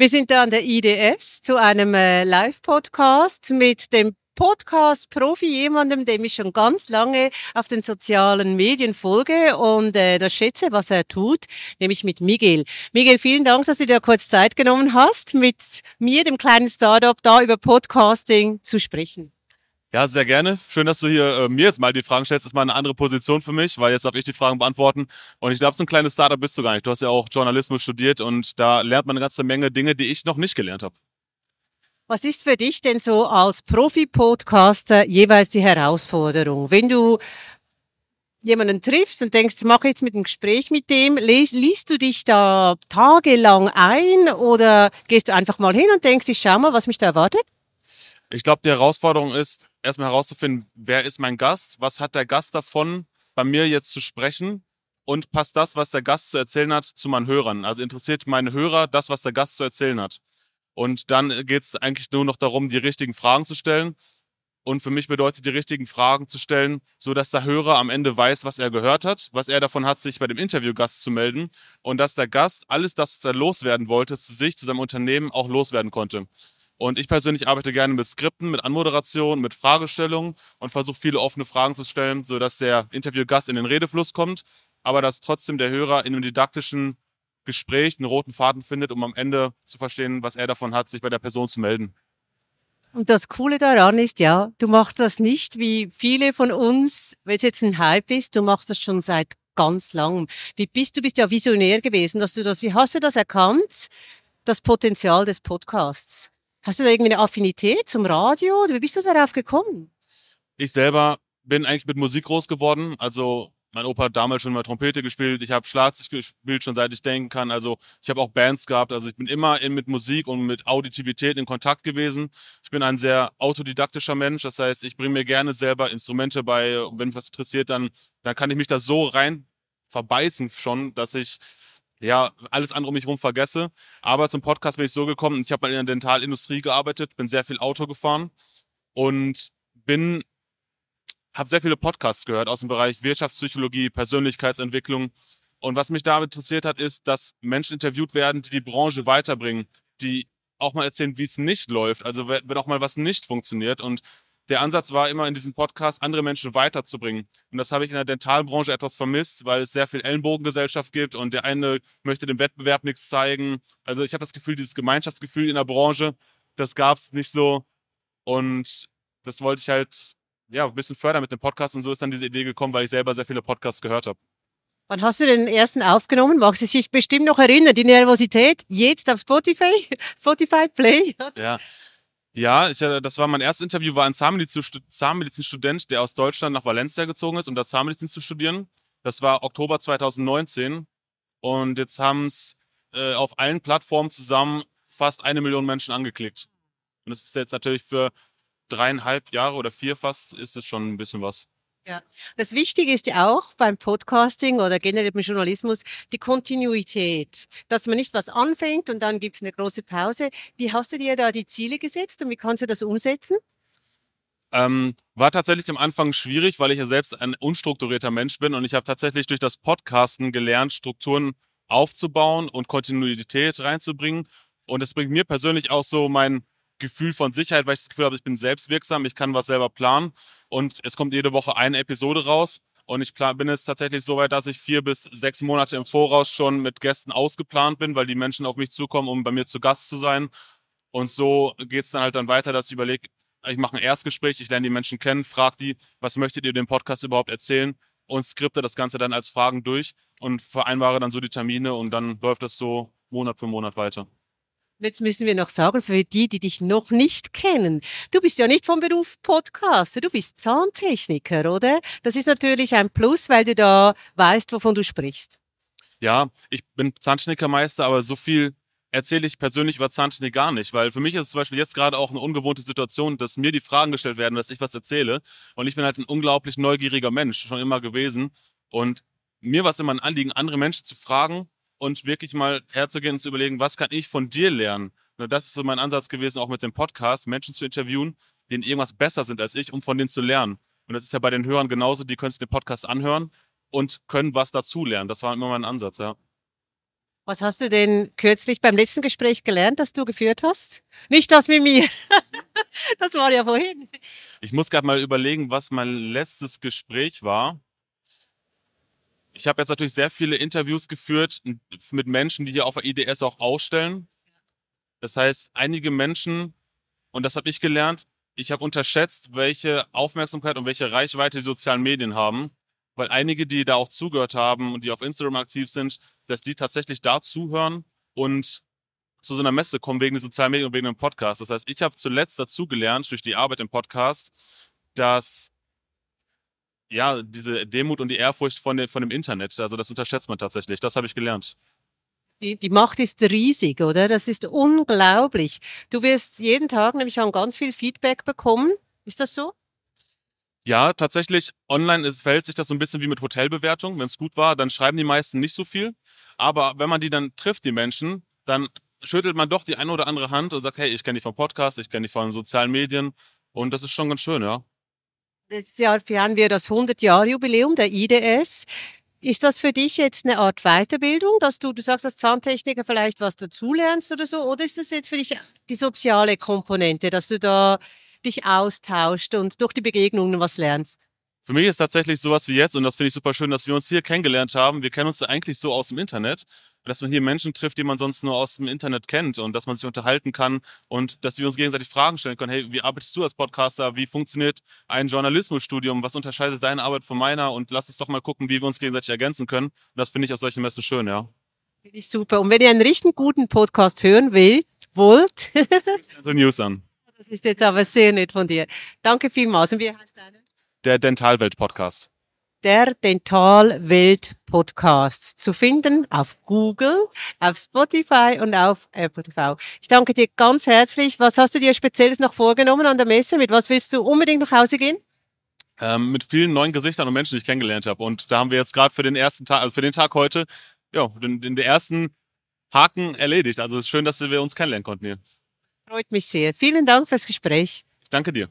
Wir sind da an der IDS zu einem äh, Live-Podcast mit dem Podcast-Profi, jemandem, dem ich schon ganz lange auf den sozialen Medien folge und äh, das schätze, was er tut, nämlich mit Miguel. Miguel, vielen Dank, dass du dir kurz Zeit genommen hast, mit mir, dem kleinen Startup, da über Podcasting zu sprechen. Ja, sehr gerne. Schön, dass du hier äh, mir jetzt mal die Fragen stellst. Das ist mal eine andere Position für mich, weil jetzt darf ich die Fragen beantworten. Und ich glaube, so ein kleines Startup bist du gar nicht. Du hast ja auch Journalismus studiert und da lernt man eine ganze Menge Dinge, die ich noch nicht gelernt habe. Was ist für dich denn so als Profi-Podcaster jeweils die Herausforderung? Wenn du jemanden triffst und denkst, mach jetzt mit einem Gespräch mit dem, liest, liest du dich da tagelang ein oder gehst du einfach mal hin und denkst, ich schau mal, was mich da erwartet? Ich glaube, die Herausforderung ist, erstmal herauszufinden, wer ist mein Gast, was hat der Gast davon, bei mir jetzt zu sprechen und passt das, was der Gast zu erzählen hat, zu meinen Hörern. Also interessiert meine Hörer das, was der Gast zu erzählen hat. Und dann geht es eigentlich nur noch darum, die richtigen Fragen zu stellen. Und für mich bedeutet die richtigen Fragen zu stellen, so dass der Hörer am Ende weiß, was er gehört hat, was er davon hat, sich bei dem Interviewgast zu melden und dass der Gast alles das, was er loswerden wollte, zu sich, zu seinem Unternehmen auch loswerden konnte. Und ich persönlich arbeite gerne mit Skripten, mit Anmoderation, mit Fragestellungen und versuche viele offene Fragen zu stellen, sodass der Interviewgast in den Redefluss kommt, aber dass trotzdem der Hörer in einem didaktischen Gespräch einen roten Faden findet, um am Ende zu verstehen, was er davon hat, sich bei der Person zu melden. Und das Coole daran ist, ja, du machst das nicht wie viele von uns, wenn es jetzt ein Hype ist, du machst das schon seit ganz langem. Wie bist du bist ja visionär gewesen, dass du das, wie hast du das erkannt, das Potenzial des Podcasts? Hast du da irgendwie eine Affinität zum Radio? Wie bist du darauf gekommen? Ich selber bin eigentlich mit Musik groß geworden. Also mein Opa hat damals schon mal Trompete gespielt. Ich habe Schlagzeug gespielt, schon seit ich denken kann. Also ich habe auch Bands gehabt. Also ich bin immer in, mit Musik und mit Auditivität in Kontakt gewesen. Ich bin ein sehr autodidaktischer Mensch. Das heißt, ich bringe mir gerne selber Instrumente bei. Und wenn mich was interessiert, dann, dann kann ich mich da so rein verbeißen schon, dass ich ja, alles andere um mich herum vergesse. Aber zum Podcast bin ich so gekommen, ich habe mal in der Dentalindustrie gearbeitet, bin sehr viel Auto gefahren und bin, habe sehr viele Podcasts gehört aus dem Bereich Wirtschaftspsychologie, Persönlichkeitsentwicklung. Und was mich da interessiert hat, ist, dass Menschen interviewt werden, die die Branche weiterbringen, die auch mal erzählen, wie es nicht läuft, also wenn auch mal was nicht funktioniert. Und der Ansatz war immer in diesem Podcast, andere Menschen weiterzubringen. Und das habe ich in der Dentalbranche etwas vermisst, weil es sehr viel Ellenbogengesellschaft gibt und der eine möchte dem Wettbewerb nichts zeigen. Also ich habe das Gefühl, dieses Gemeinschaftsgefühl in der Branche, das gab es nicht so. Und das wollte ich halt ja, ein bisschen fördern mit dem Podcast und so ist dann diese Idee gekommen, weil ich selber sehr viele Podcasts gehört habe. Wann hast du den ersten aufgenommen? Magst du sich bestimmt noch erinnern? Die Nervosität jetzt auf Spotify, Spotify Play? Ja, ja, ich, äh, das war mein erstes Interview, war ein Zahnmedizinstudent, der aus Deutschland nach Valencia gezogen ist, um da Zahnmedizin zu studieren. Das war Oktober 2019. Und jetzt haben es äh, auf allen Plattformen zusammen fast eine Million Menschen angeklickt. Und das ist jetzt natürlich für dreieinhalb Jahre oder vier fast, ist es schon ein bisschen was. Ja. Das Wichtige ist ja auch beim Podcasting oder generell im Journalismus die Kontinuität, dass man nicht was anfängt und dann gibt es eine große Pause. Wie hast du dir da die Ziele gesetzt und wie kannst du das umsetzen? Ähm, war tatsächlich am Anfang schwierig, weil ich ja selbst ein unstrukturierter Mensch bin und ich habe tatsächlich durch das Podcasten gelernt, Strukturen aufzubauen und Kontinuität reinzubringen. Und es bringt mir persönlich auch so mein Gefühl von Sicherheit, weil ich das Gefühl habe, ich bin selbstwirksam, ich kann was selber planen und es kommt jede Woche eine Episode raus. Und ich bin jetzt tatsächlich so weit, dass ich vier bis sechs Monate im Voraus schon mit Gästen ausgeplant bin, weil die Menschen auf mich zukommen, um bei mir zu Gast zu sein. Und so geht es dann halt dann weiter, dass ich überlege, ich mache ein Erstgespräch, ich lerne die Menschen kennen, frage die, was möchtet ihr dem Podcast überhaupt erzählen und skripte das Ganze dann als Fragen durch und vereinbare dann so die Termine und dann läuft das so Monat für Monat weiter. Jetzt müssen wir noch sagen, für die, die dich noch nicht kennen, du bist ja nicht vom Beruf Podcaster, du bist Zahntechniker, oder? Das ist natürlich ein Plus, weil du da weißt, wovon du sprichst. Ja, ich bin Zahntechnikermeister, aber so viel erzähle ich persönlich über Zahntechnik gar nicht, weil für mich ist es zum Beispiel jetzt gerade auch eine ungewohnte Situation, dass mir die Fragen gestellt werden, dass ich was erzähle. Und ich bin halt ein unglaublich neugieriger Mensch, schon immer gewesen. Und mir war es immer ein Anliegen, andere Menschen zu fragen, und wirklich mal herzugehen und zu überlegen, was kann ich von dir lernen? Das ist so mein Ansatz gewesen, auch mit dem Podcast, Menschen zu interviewen, denen irgendwas besser sind als ich, um von denen zu lernen. Und das ist ja bei den Hörern genauso, die können sich den Podcast anhören und können was dazu lernen. Das war immer mein Ansatz, ja. Was hast du denn kürzlich beim letzten Gespräch gelernt, das du geführt hast? Nicht das mit mir. das war ja vorhin. Ich muss gerade mal überlegen, was mein letztes Gespräch war. Ich habe jetzt natürlich sehr viele Interviews geführt mit Menschen, die hier auf der IDS auch ausstellen. Das heißt, einige Menschen, und das habe ich gelernt, ich habe unterschätzt, welche Aufmerksamkeit und welche Reichweite die sozialen Medien haben weil einige, die da auch zugehört haben und die auf Instagram aktiv sind, dass die tatsächlich da zuhören und zu so einer Messe kommen wegen den sozialen Medien und wegen dem Podcast. Das heißt, ich habe zuletzt dazu gelernt, durch die Arbeit im Podcast, dass ja, diese Demut und die Ehrfurcht von, den, von dem Internet, also das unterschätzt man tatsächlich. Das habe ich gelernt. Die, die Macht ist riesig, oder? Das ist unglaublich. Du wirst jeden Tag nämlich schon ganz viel Feedback bekommen. Ist das so? Ja, tatsächlich, online ist, verhält sich das so ein bisschen wie mit Hotelbewertung. Wenn es gut war, dann schreiben die meisten nicht so viel. Aber wenn man die dann trifft, die Menschen, dann schüttelt man doch die eine oder andere Hand und sagt, hey, ich kenne die vom Podcast, ich kenne die von sozialen Medien. Und das ist schon ganz schön, ja. Letztes Jahr feiern wir das 100-Jahr-Jubiläum der IDS. Ist das für dich jetzt eine Art Weiterbildung, dass du, du sagst als Zahntechniker vielleicht was dazulernst oder so? Oder ist das jetzt für dich die soziale Komponente, dass du da dich austauscht und durch die Begegnungen was lernst? Für mich ist tatsächlich sowas wie jetzt, und das finde ich super schön, dass wir uns hier kennengelernt haben. Wir kennen uns eigentlich so aus dem Internet. Dass man hier Menschen trifft, die man sonst nur aus dem Internet kennt und dass man sich unterhalten kann und dass wir uns gegenseitig Fragen stellen können. Hey, wie arbeitest du als Podcaster? Wie funktioniert ein Journalismusstudium? Was unterscheidet deine Arbeit von meiner? Und lass uns doch mal gucken, wie wir uns gegenseitig ergänzen können. Und das finde ich auf solchen Messen schön, ja. Finde ich super. Und wenn ihr einen richtig guten Podcast hören will, wollt, News an. Das ist jetzt aber sehr nett von dir. Danke vielmals. Und wie heißt deine? Der Dentalwelt-Podcast. Der Dentalwelt-Podcast. Zu finden auf Google, auf Spotify und auf Apple TV. Ich danke dir ganz herzlich. Was hast du dir Spezielles noch vorgenommen an der Messe? Mit was willst du unbedingt nach Hause gehen? Ähm, mit vielen neuen Gesichtern und Menschen, die ich kennengelernt habe. Und da haben wir jetzt gerade für den ersten Tag, also für den Tag heute, ja, den, den ersten Haken erledigt. Also es ist schön, dass wir uns kennenlernen konnten hier. Freut mich sehr. Vielen Dank fürs Gespräch. Ich danke dir.